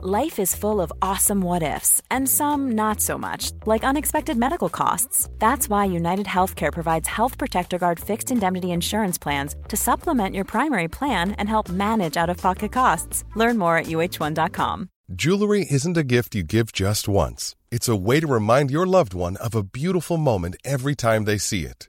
Life is full of awesome what ifs, and some not so much, like unexpected medical costs. That's why United Healthcare provides Health Protector Guard fixed indemnity insurance plans to supplement your primary plan and help manage out of pocket costs. Learn more at uh1.com. Jewelry isn't a gift you give just once, it's a way to remind your loved one of a beautiful moment every time they see it.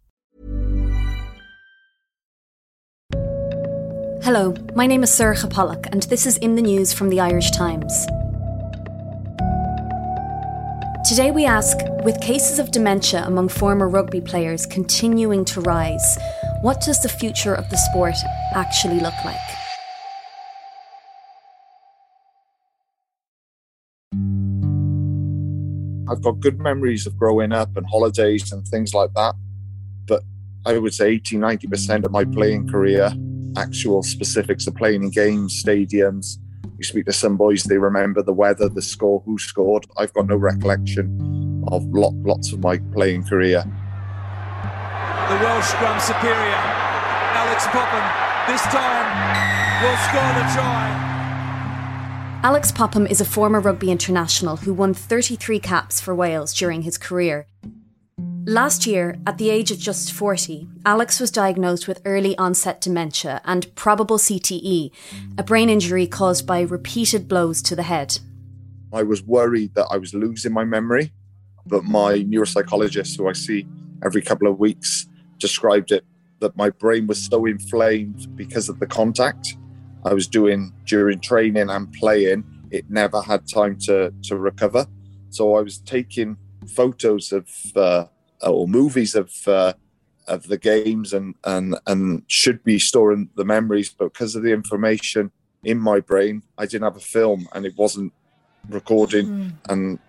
Hello, my name is Sorcha Pollak, and this is in the news from the Irish Times. Today we ask with cases of dementia among former rugby players continuing to rise, what does the future of the sport actually look like? I've got good memories of growing up and holidays and things like that. But I would say 80, 90% of my playing career, actual specifics of playing in games, stadiums, you speak to some boys, they remember the weather, the score, who scored. I've got no recollection of lot, lots of my playing career. The Welsh scrum superior, Alex Popham, this time will score the try. Alex Popham is a former rugby international who won 33 caps for Wales during his career. Last year, at the age of just 40, Alex was diagnosed with early onset dementia and probable CTE, a brain injury caused by repeated blows to the head. I was worried that I was losing my memory, but my neuropsychologist, who I see every couple of weeks, described it that my brain was so inflamed because of the contact I was doing during training and playing. It never had time to, to recover. So I was taking photos of uh, or movies of uh, of the games and and and should be storing the memories, but because of the information in my brain, I didn't have a film and it wasn't recording mm. and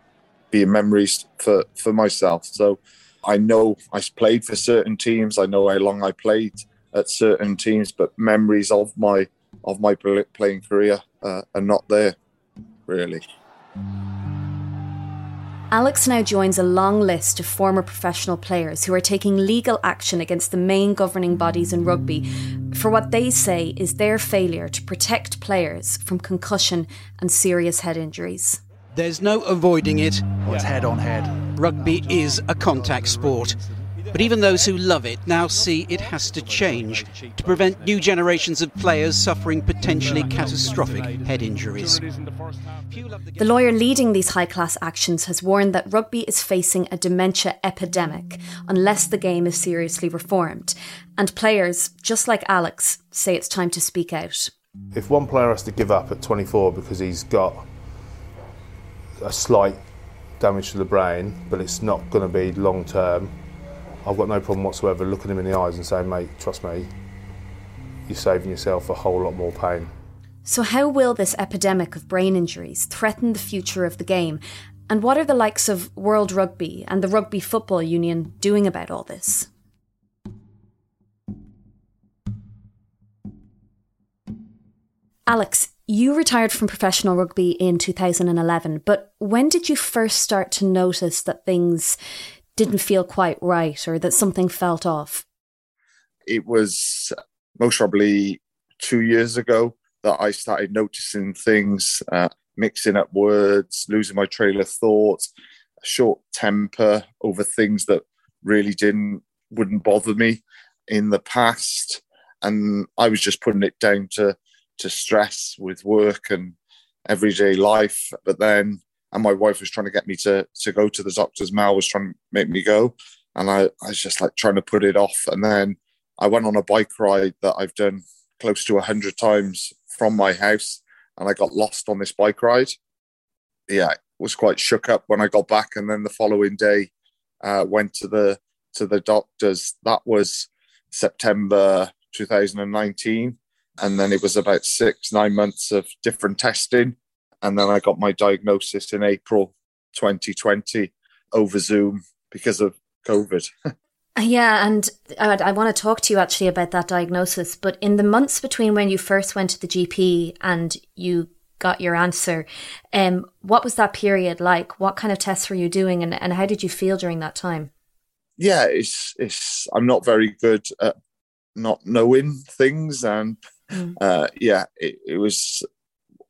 being memories for for myself. So I know I played for certain teams. I know how long I played at certain teams, but memories of my of my playing career uh, are not there really. Alex now joins a long list of former professional players who are taking legal action against the main governing bodies in rugby for what they say is their failure to protect players from concussion and serious head injuries. There's no avoiding it. It's head on head. Rugby is a contact sport. But even those who love it now see it has to change to prevent new generations of players suffering potentially catastrophic head injuries. The lawyer leading these high class actions has warned that rugby is facing a dementia epidemic unless the game is seriously reformed. And players, just like Alex, say it's time to speak out. If one player has to give up at 24 because he's got a slight damage to the brain, but it's not going to be long term, I've got no problem whatsoever looking him in the eyes and saying, mate, trust me, you're saving yourself a whole lot more pain. So, how will this epidemic of brain injuries threaten the future of the game? And what are the likes of World Rugby and the Rugby Football Union doing about all this? Alex, you retired from professional rugby in 2011, but when did you first start to notice that things didn't feel quite right or that something felt off? It was most probably two years ago that I started noticing things, uh, mixing up words, losing my trail of thought, short temper over things that really didn't wouldn't bother me in the past, and I was just putting it down to to stress with work and everyday life. But then and my wife was trying to get me to to go to the doctors. Mel was trying to make me go, and I, I was just like trying to put it off. And then I went on a bike ride that I've done close to a hundred times from my house, and I got lost on this bike ride. Yeah, was quite shook up when I got back, and then the following day uh, went to the to the doctors. That was September 2019, and then it was about six nine months of different testing and then I got my diagnosis in April 2020 over Zoom because of COVID. Yeah, and I, I want to talk to you actually about that diagnosis. But in the months between when you first went to the GP and you got your answer, um, what was that period like? What kind of tests were you doing, and, and how did you feel during that time? Yeah, it's it's. I'm not very good at not knowing things, and mm. uh, yeah, it, it was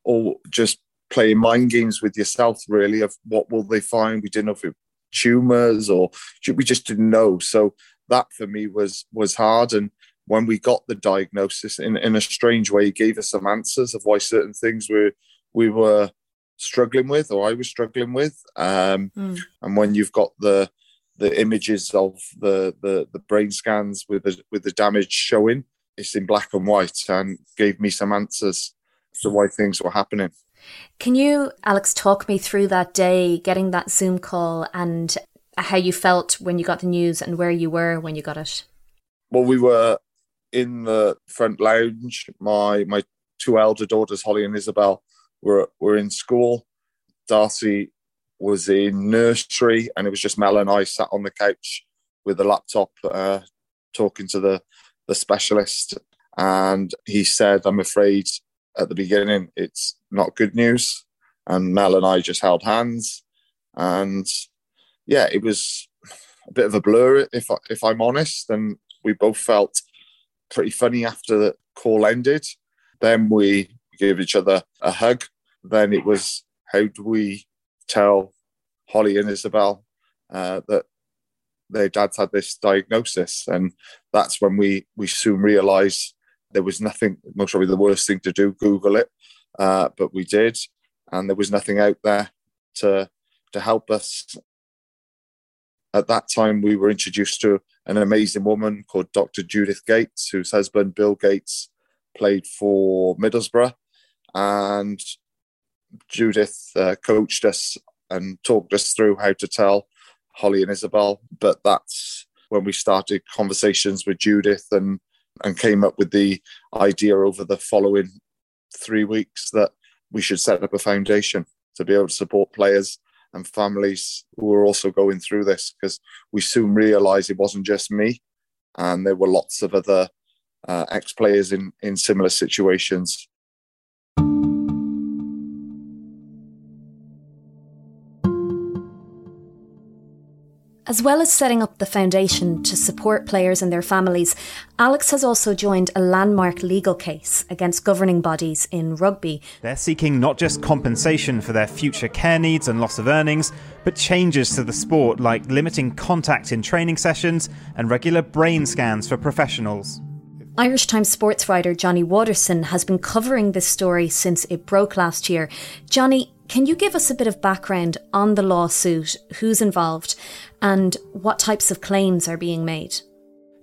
all just playing mind games with yourself, really, of what will they find. We didn't know if it tumors or we just didn't know. So that for me was was hard. And when we got the diagnosis, in in a strange way, he gave us some answers of why certain things were we were struggling with, or I was struggling with. Um, mm. And when you've got the the images of the, the the brain scans with the with the damage showing, it's in black and white, and gave me some answers to why things were happening. Can you, Alex, talk me through that day, getting that Zoom call, and how you felt when you got the news and where you were when you got it? Well, we were in the front lounge. My my two elder daughters, Holly and Isabel, were were in school. Darcy was in nursery, and it was just Mel and I sat on the couch with the laptop, uh, talking to the the specialist. And he said, "I'm afraid at the beginning, it's not good news. And Mel and I just held hands, and yeah, it was a bit of a blur, if I, if I'm honest. And we both felt pretty funny after the call ended. Then we gave each other a hug. Then it was how do we tell Holly and Isabel uh, that their dads had this diagnosis, and that's when we we soon realised there was nothing, most probably the worst thing to do, Google it. Uh, but we did, and there was nothing out there to to help us. At that time, we were introduced to an amazing woman called Dr. Judith Gates, whose husband Bill Gates played for Middlesbrough, and Judith uh, coached us and talked us through how to tell Holly and Isabel. But that's when we started conversations with Judith and and came up with the idea over the following three weeks that we should set up a foundation to be able to support players and families who are also going through this because we soon realized it wasn't just me and there were lots of other uh, ex-players in in similar situations As well as setting up the foundation to support players and their families, Alex has also joined a landmark legal case against governing bodies in rugby. They're seeking not just compensation for their future care needs and loss of earnings, but changes to the sport like limiting contact in training sessions and regular brain scans for professionals. Irish Times sports writer Johnny Watterson has been covering this story since it broke last year. Johnny, can you give us a bit of background on the lawsuit, who's involved, and what types of claims are being made?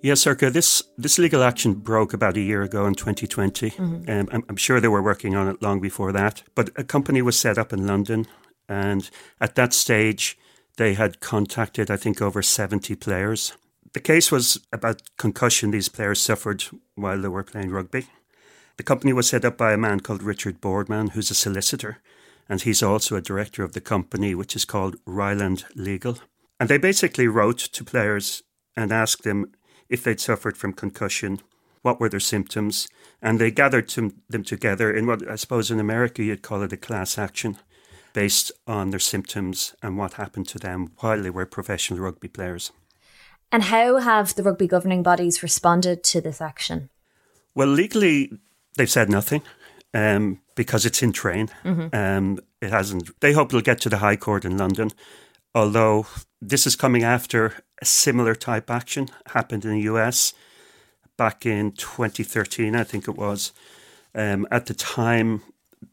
Yes, Sorcha, this, this legal action broke about a year ago in 2020. Mm-hmm. Um, I'm, I'm sure they were working on it long before that. But a company was set up in London, and at that stage, they had contacted, I think, over 70 players. The case was about concussion these players suffered while they were playing rugby. The company was set up by a man called Richard Boardman, who's a solicitor and he's also a director of the company, which is called Rylands Legal. And they basically wrote to players and asked them if they'd suffered from concussion, what were their symptoms, and they gathered to, them together in what I suppose in America you'd call it a class action based on their symptoms and what happened to them while they were professional rugby players. And how have the rugby governing bodies responded to this action? Well, legally, they've said nothing um, because it's in train. Mm-hmm. Um, it hasn't. They hope it'll get to the High Court in London, although this is coming after a similar type action happened in the US back in 2013, I think it was. Um, at the time,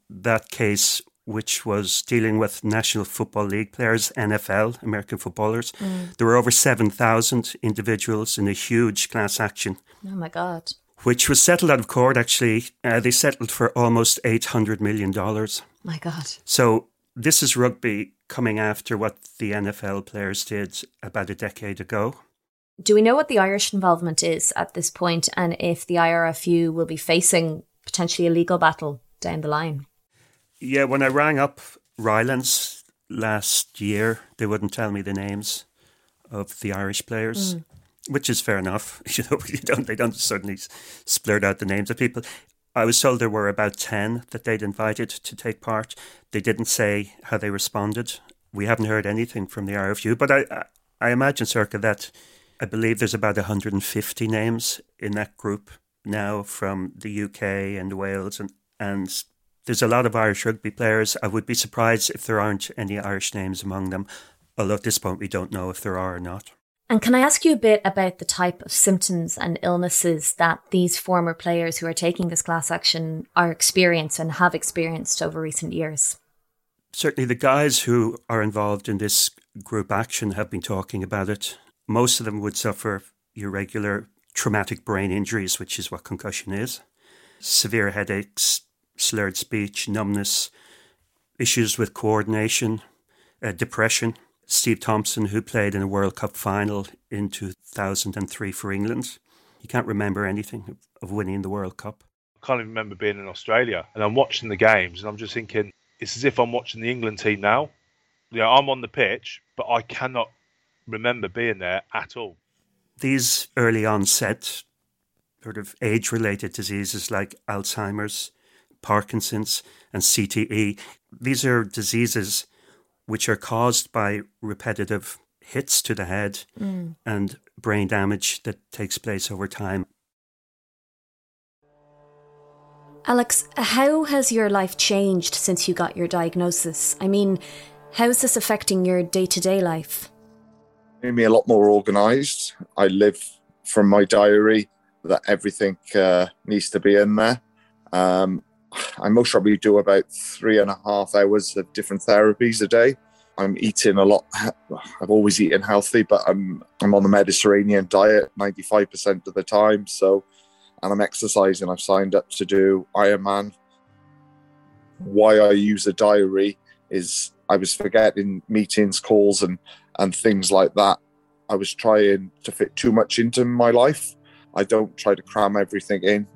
that case, which was dealing with National Football League players, NFL, American footballers, mm. there were over 7,000 individuals in a huge class action. Oh my God which was settled out of court actually. Uh, they settled for almost $800 million. My God. So this is rugby coming after what the NFL players did about a decade ago. Do we know what the Irish involvement is at this point and if the IRFU will be facing potentially a legal battle down the line? Yeah, when I rang up Rylands last year, they wouldn't tell me the names of the Irish players. Mm. Which is fair enough. You know, you don't they don't suddenly splurt out the names of people. I was told there were about ten that they'd invited to take part. They didn't say how they responded. We haven't heard anything from the RFU, but I I imagine Sorcha that I believe there's about 150 names in that group now from the UK and Wales and and there's a lot of Irish rugby players. I would be surprised if there aren't any Irish names among them, although at this point we don't know if there are or not. And can I ask you a bit about the type of symptoms and illnesses that these former players who are taking this class action are experiencing and have experienced over recent years? Certainly, the guys who are involved in this group action have been talking about it. Most of them would suffer irregular traumatic brain injuries, which is what concussion is, severe headaches, slurred speech, numbness, issues with coordination, uh, depression. Steve Thompson, who played in a World Cup final in 2003 for England, he can't remember anything of winning the World Cup. I can't even remember being in Australia and I'm watching the games and I'm just thinking, it's as if I'm watching the England team now. You know, I'm on the pitch, but I cannot remember being there at all. These early onset sort of age related diseases like Alzheimer's, Parkinson's, and CTE, these are diseases which are caused by repetitive hits to the head mm. and brain damage that takes place over time. Alex, how has your life changed since you got your diagnosis? I mean, how is this affecting your day to day life? Made me a lot more organised. I live from my diary that everything uh, needs to be in there. Um, I most probably do about three and a half hours of different therapies a day. I'm eating a lot. I've always eaten healthy, but I'm I'm on the Mediterranean diet 95% of the time. So, and I'm exercising. I've signed up to do Ironman. Why I use a diary is I was forgetting meetings, calls, and and things like that. I was trying to fit too much into my life. I don't try to cram everything in.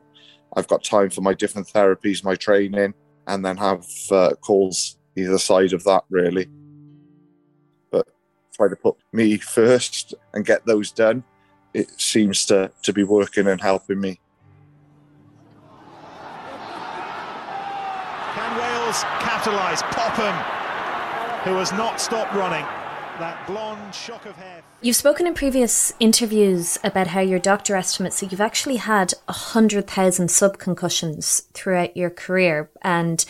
I've got time for my different therapies, my training, and then have uh, calls either side of that, really. But try to put me first and get those done. It seems to, to be working and helping me. Can Wales capitalise? Popham, who has not stopped running that blonde shock of hair. You've spoken in previous interviews about how your doctor estimates that you've actually had 100,000 subconcussions throughout your career. And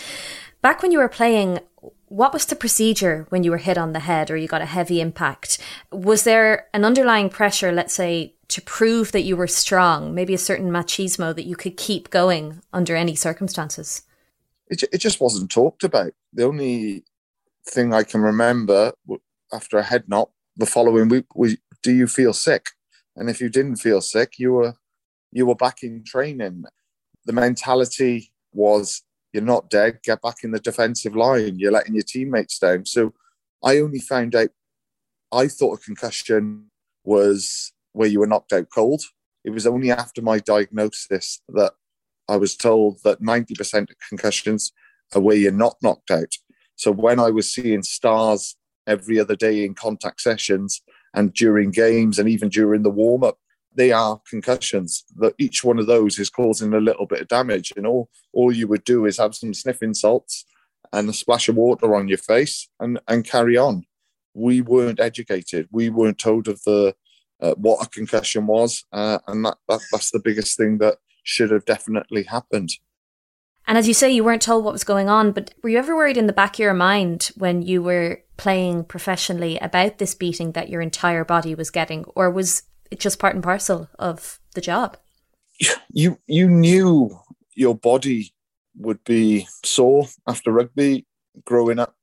back when you were playing, what was the procedure when you were hit on the head or you got a heavy impact? Was there an underlying pressure, let's say, to prove that you were strong, maybe a certain machismo that you could keep going under any circumstances? It, it just wasn't talked about. The only thing I can remember after a head knock the following week, we, do you feel sick? And if you didn't feel sick, you were you were back in training. The mentality was you're not dead, get back in the defensive line. You're letting your teammates down. So I only found out I thought a concussion was where you were knocked out cold. It was only after my diagnosis that I was told that 90% of concussions are where you're not knocked out. So when I was seeing stars every other day in contact sessions and during games and even during the warm up. They are concussions. That each one of those is causing a little bit of damage, and all all you would do is have some sniffing salts and a splash of water on your face and and carry on. We weren't educated. We weren't told of the uh, what a concussion was, uh, and that, that that's the biggest thing that should have definitely happened. And as you say, you weren't told what was going on, but were you ever worried in the back of your mind when you were playing professionally about this beating that your entire body was getting, or was it just part and parcel of the job? You you knew your body would be sore after rugby. Growing up,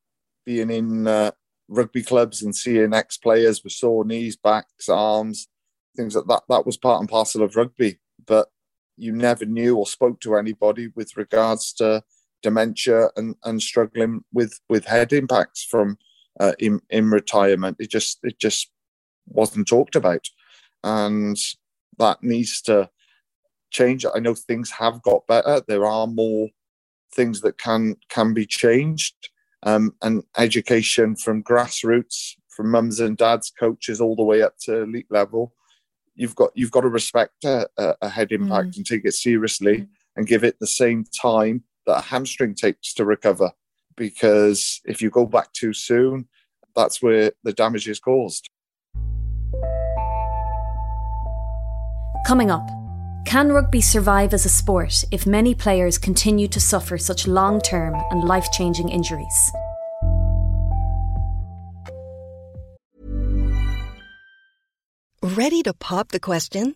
being in uh, rugby clubs and seeing ex players with sore knees, backs, arms, things like that. That was part and parcel of rugby. But you never knew or spoke to anybody with regards to dementia and, and struggling with, with head impacts from uh, in, in retirement. It just it just wasn't talked about, and that needs to change. I know things have got better. There are more things that can can be changed, um, and education from grassroots, from mums and dads, coaches, all the way up to elite level you've got you've got to respect a, a head impact mm. and take it seriously and give it the same time that a hamstring takes to recover. Because if you go back too soon, that's where the damage is caused. Coming up, can rugby survive as a sport if many players continue to suffer such long term and life changing injuries? Ready to pop the question?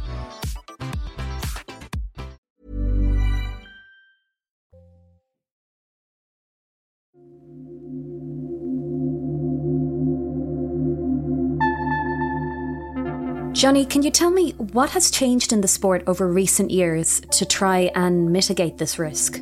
Johnny, can you tell me what has changed in the sport over recent years to try and mitigate this risk?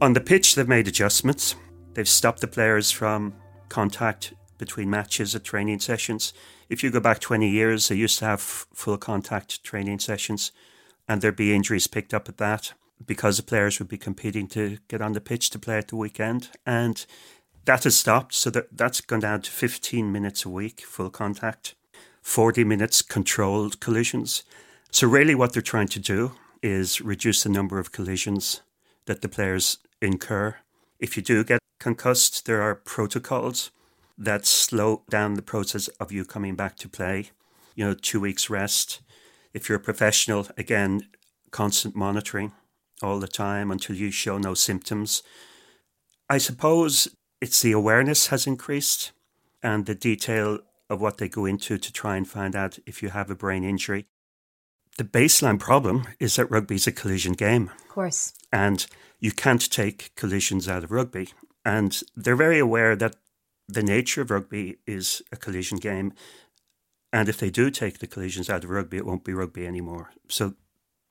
On the pitch, they've made adjustments. They've stopped the players from contact between matches at training sessions. If you go back 20 years, they used to have full contact training sessions, and there'd be injuries picked up at that because the players would be competing to get on the pitch to play at the weekend. And that has stopped, so that, that's gone down to 15 minutes a week, full contact. 40 minutes controlled collisions. So, really, what they're trying to do is reduce the number of collisions that the players incur. If you do get concussed, there are protocols that slow down the process of you coming back to play. You know, two weeks rest. If you're a professional, again, constant monitoring all the time until you show no symptoms. I suppose it's the awareness has increased and the detail of what they go into to try and find out if you have a brain injury. The baseline problem is that rugby is a collision game. Of course. And you can't take collisions out of rugby. And they're very aware that the nature of rugby is a collision game. And if they do take the collisions out of rugby, it won't be rugby anymore. So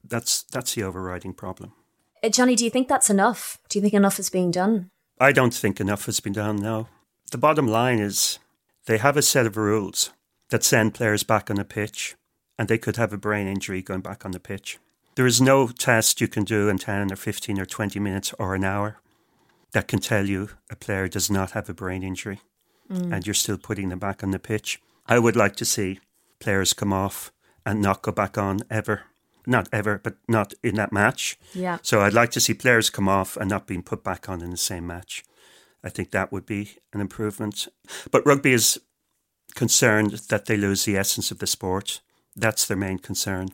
that's that's the overriding problem. Uh, Johnny, do you think that's enough? Do you think enough is being done? I don't think enough has been done, no. The bottom line is they have a set of rules that send players back on the pitch, and they could have a brain injury going back on the pitch. There is no test you can do in 10 or 15 or 20 minutes or an hour that can tell you a player does not have a brain injury mm. and you're still putting them back on the pitch. I would like to see players come off and not go back on ever. Not ever, but not in that match. Yeah. So I'd like to see players come off and not being put back on in the same match. I think that would be an improvement. But rugby is concerned that they lose the essence of the sport. That's their main concern.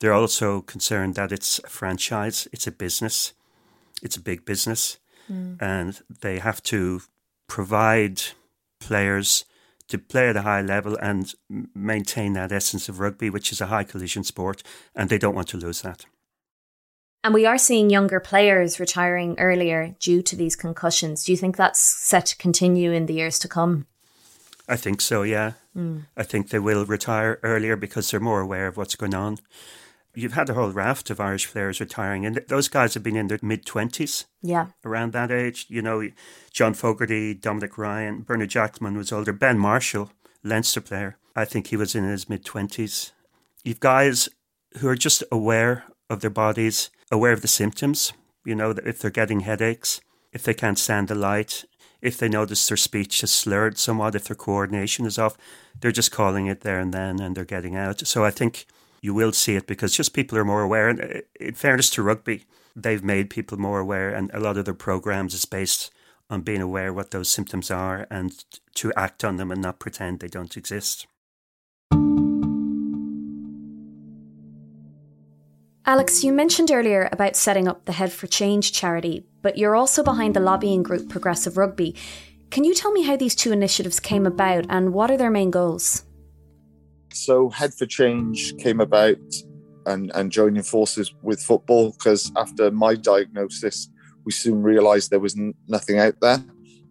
They're also concerned that it's a franchise, it's a business, it's a big business, mm. and they have to provide players to play at a high level and maintain that essence of rugby, which is a high collision sport, and they don't want to lose that. And we are seeing younger players retiring earlier due to these concussions. Do you think that's set to continue in the years to come? I think so, yeah. Mm. I think they will retire earlier because they're more aware of what's going on. You've had a whole raft of Irish players retiring, and those guys have been in their mid 20s. Yeah. Around that age. You know, John Fogarty, Dominic Ryan, Bernard Jackman was older. Ben Marshall, Leinster player, I think he was in his mid 20s. You've guys who are just aware of their bodies, aware of the symptoms. You know, that if they're getting headaches, if they can't stand the light, if they notice their speech is slurred somewhat, if their coordination is off, they're just calling it there and then and they're getting out. So I think you will see it because just people are more aware. And uh, in fairness to rugby, they've made people more aware, and a lot of their programs is based on being aware what those symptoms are and to act on them and not pretend they don't exist. Alex, you mentioned earlier about setting up the Head for Change charity, but you're also behind the lobbying group Progressive Rugby. Can you tell me how these two initiatives came about and what are their main goals? So, Head for Change came about and, and joining forces with football because after my diagnosis, we soon realised there was n- nothing out there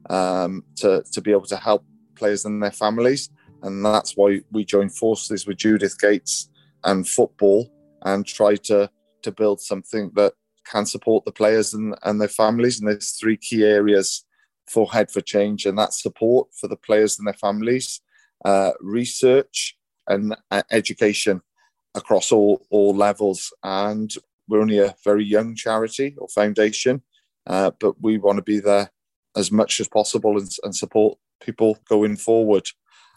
um, to, to be able to help players and their families. And that's why we joined forces with Judith Gates and football and try to to build something that can support the players and, and their families. And there's three key areas for Head for Change, and that's support for the players and their families, uh, research, and uh, education across all all levels. And we're only a very young charity or foundation, uh, but we want to be there as much as possible and, and support people going forward.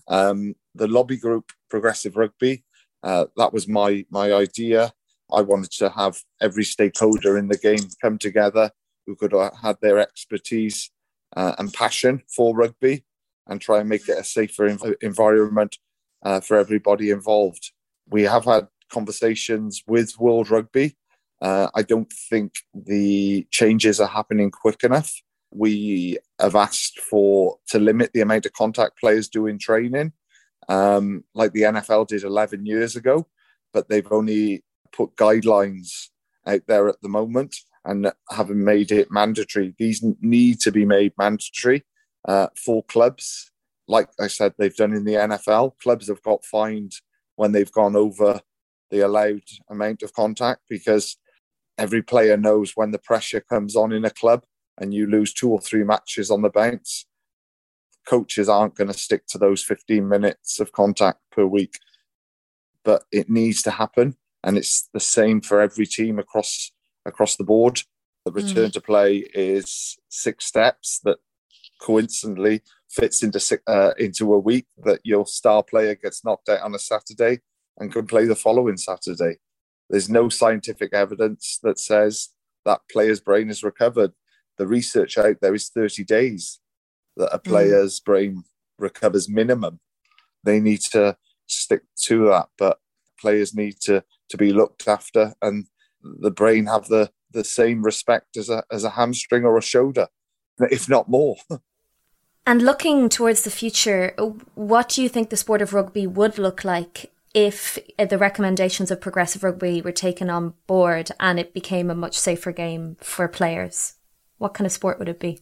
Um, the lobby group, Progressive Rugby, uh, that was my my idea. I wanted to have every stakeholder in the game come together who could have had their expertise uh, and passion for rugby and try and make it a safer env- environment uh, for everybody involved. We have had conversations with World Rugby. Uh, I don't think the changes are happening quick enough. We have asked for to limit the amount of contact players do in training um, like the NFL did 11 years ago, but they've only put guidelines out there at the moment and haven't made it mandatory. These need to be made mandatory uh, for clubs. Like I said, they've done in the NFL. Clubs have got fined when they've gone over the allowed amount of contact because every player knows when the pressure comes on in a club and you lose two or three matches on the bounce, coaches aren't going to stick to those 15 minutes of contact per week. But it needs to happen, and it's the same for every team across across the board. The return mm. to play is six steps that coincidentally fits into uh, into a week that your star player gets knocked out on a Saturday and can play the following Saturday. There's no scientific evidence that says that player's brain is recovered. The research out there is 30 days that a mm. player's mm. brain recovers minimum. They need to stick to that, but players need to to be looked after, and the brain have the the same respect as a as a hamstring or a shoulder, if not more. And looking towards the future, what do you think the sport of rugby would look like if the recommendations of progressive rugby were taken on board and it became a much safer game for players? What kind of sport would it be?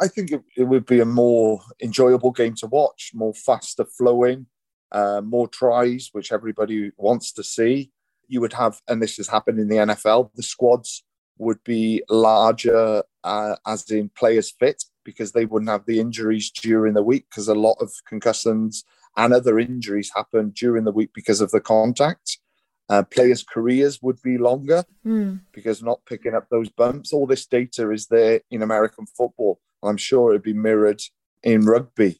I, think it, it, would be a more enjoyable game to watch, more faster flowing, uh, more tries, which everybody wants to see. You would have, and this has happened in the NFL, the squads would be larger, uh, as in players fit, because they wouldn't have the injuries during the week, because a lot of concussions and other injuries happen during the week because of the contact. Uh, players' careers would be longer mm. because not picking up those bumps. All this data is there in American football. I'm sure it'd be mirrored in rugby.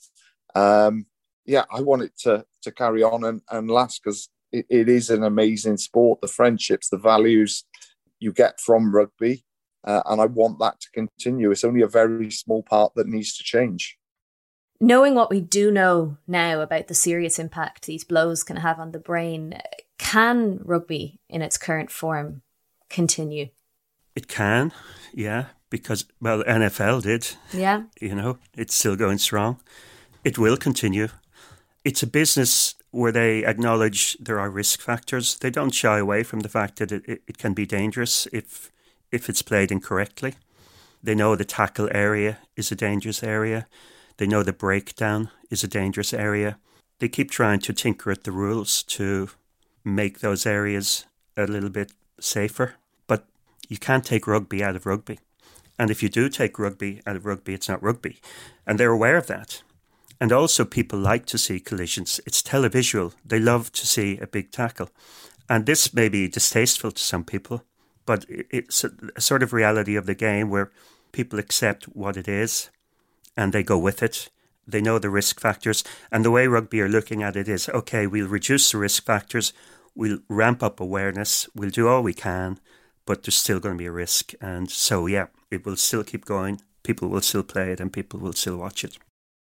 Um, yeah, I want it to to carry on and, and last because it, it is an amazing sport. The friendships, the values you get from rugby, uh, and I want that to continue. It's only a very small part that needs to change. Knowing what we do know now about the serious impact these blows can have on the brain, can rugby in its current form continue? It can, yeah because well NFL did. Yeah. You know, it's still going strong. It will continue. It's a business where they acknowledge there are risk factors. They don't shy away from the fact that it, it, it can be dangerous if if it's played incorrectly. They know the tackle area is a dangerous area. They know the breakdown is a dangerous area. They keep trying to tinker at the rules to make those areas a little bit safer. But you can't take rugby out of rugby. And if you do take rugby out of rugby, it's not rugby. And they're aware of that. And also, people like to see collisions. It's televisual. They love to see a big tackle. And this may be distasteful to some people, but it's a, sort of reality of the game where people accept what it is and they go with it. They know the risk factors. And the way rugby are looking at it is okay, we'll reduce the risk factors, we'll ramp up awareness, we'll do all we can, but there's still going to be a risk. And so, yeah, it will still keep going. People will still play it and people will still watch it.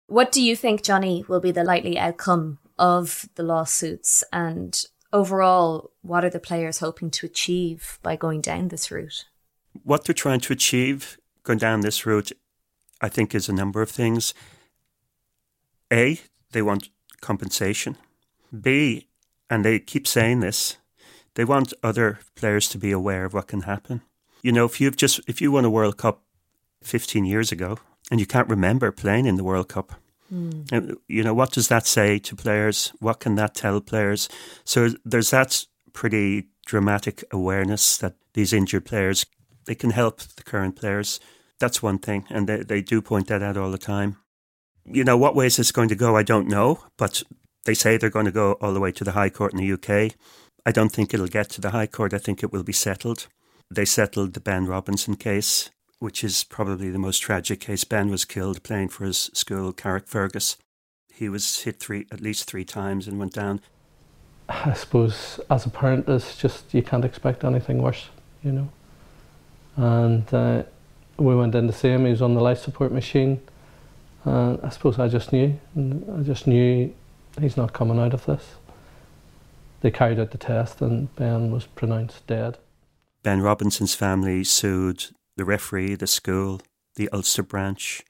What do you think, Johnny, will be the likely outcome of the lawsuits and overall, what are the players hoping to achieve by going down this route? What they're trying to achieve going down this route, I think, is a number of things. A, they want compensation. B, and they keep saying this, they want other players to be aware of what can happen. You know, if you've just if you won a World Cup 15 years ago and you can't remember playing in the World Cup, mm. you know, what does that say to players? What can that tell players? So there's that pretty dramatic awareness that these injured players they can help the current players. That's one thing, and they, they do point that out all the time. You know, what ways it's going to go, I don't know, but they say they're going to go all the way to the High Court in the UK. I don't think it'll get to the High Court. I think it will be settled. They settled the Ben Robinson case, which is probably the most tragic case. Ben was killed playing for his school, Carrickfergus. He was hit three, at least three times and went down. I suppose as a parent, it's just you can't expect anything worse, you know. And uh, we went in to see him. He was on the life support machine, and I suppose I just knew. I just knew he's not coming out of this. They carried out the test, and Ben was pronounced dead. Ben Robinson's family sued the referee, the school, the Ulster branch,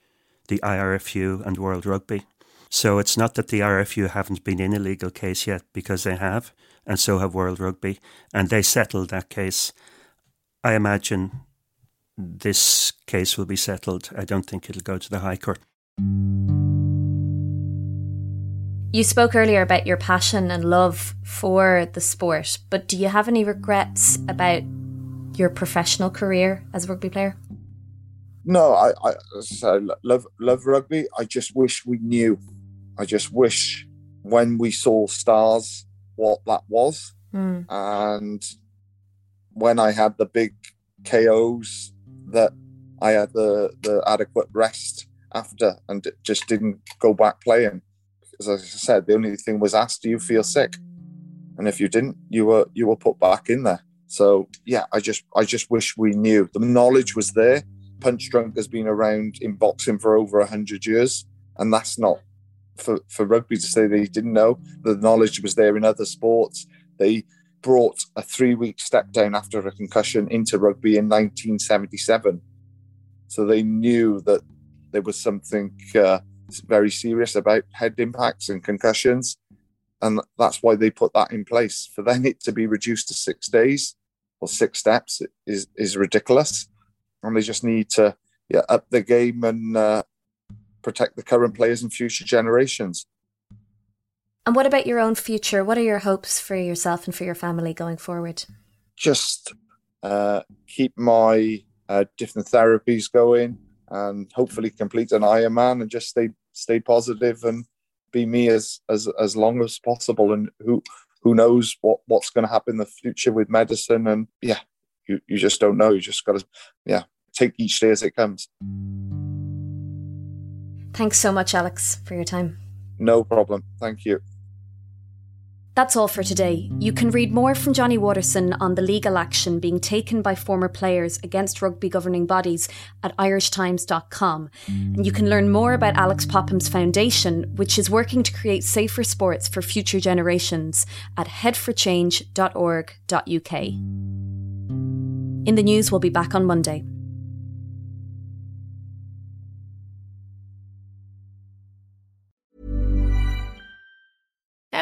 the IRFU, and World Rugby. So it's not that the IRFU haven't been in a legal case yet, because they have, and so have World Rugby, and they settled that case. I imagine this case will be settled. I don't think it'll go to the High Court. You spoke earlier about your passion and love for the sport, but do you have any regrets about your professional career as a rugby player? No, I, I, I love love rugby. I just wish we knew. I just wish when we saw stars what that was, mm. and when I had the big KOs that I had the the adequate rest after and just didn't go back playing because as I said, the only thing was asked, "Do you feel sick?" And if you didn't, you were you were put back in there. So yeah, I just I just wish we knew. The knowledge was there. Punch drunk has been around in boxing for over hundred years, and that's not for for rugby to say they didn't know. The knowledge was there in other sports. They brought a three week step down after a concussion into rugby in 1977. So they knew that there was something uh, very serious about head impacts and concussions. And that's why they put that in place. For then it to be reduced to six days or six steps is, is ridiculous. And they just need to yeah, up the game and uh, protect the current players and future generations. And what about your own future? What are your hopes for yourself and for your family going forward? Just uh, keep my uh, different therapies going and hopefully complete an Ironman and just stay stay positive and be me as as as long as possible. And who who knows what what's going to happen in the future with medicine? And yeah, you you just don't know. You just got to yeah take each day as it comes. Thanks so much, Alex, for your time. No problem. Thank you. That's all for today. You can read more from Johnny Watterson on the legal action being taken by former players against rugby governing bodies at irishtimes.com. And you can learn more about Alex Popham's foundation, which is working to create safer sports for future generations at headforchange.org.uk. In the news, we'll be back on Monday.